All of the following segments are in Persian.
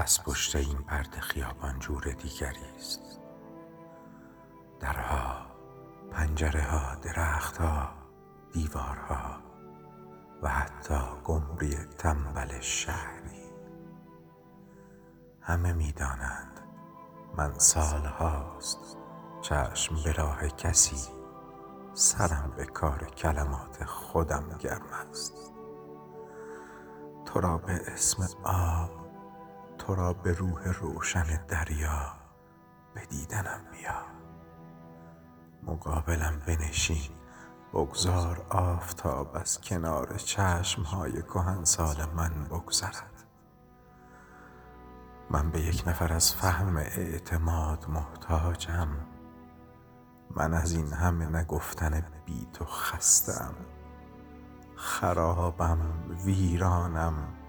از پشت این پرده خیابان جور دیگری است. درها پنجره ها درخت ها دیوارها و حتی گمری تنبل شهری. همه می‌دانند من سال هاست چشم به راه کسی سرم به کار کلمات خودم گرم است. تو را به اسم آب تو را به روح روشن دریا به دیدنم بیا. مقابلم بنشین بگذار آفتاب از کنار چشم های کهنسال من بگذرد. من به یک نفر از فهم اعتماد محتاجم. من از این همه نگفتن بی تو خستم. خرابم ویرانم.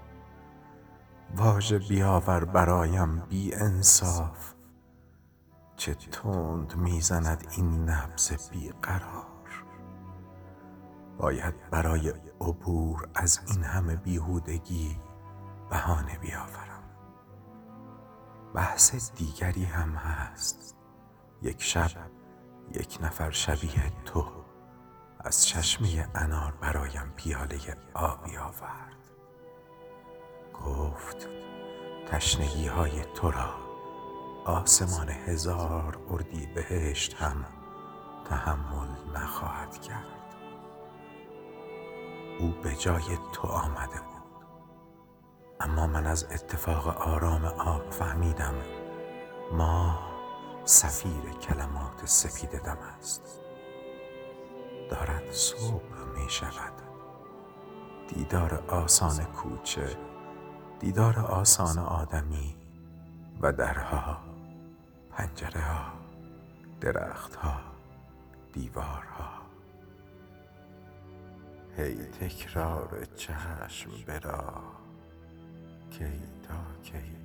واژه بیاور برایم بی انصاف. چه تند می زند این نبض بی قرار. باید برای عبور از این همه بیهودگی بهانه بیاورم. بحث دیگری هم هست. یک شب یک نفر شبیه تو از چشمه انار برایم پیاله آبی آورد. گفت تشنگی های تو را آسمان هزار اردی بهشت هم تحمل نخواهد کرد. او به جای تو آمده بود. اما من از اتفاق آرام آب فهمیدم ما سفیر کلمات سپید دم است. دارد صبح می شود دیدار آسان کوچه دیدار آسان آدمی و درها پنجره ها درخت ها دیوارها. هی تکرار چشم برا کی تا کی.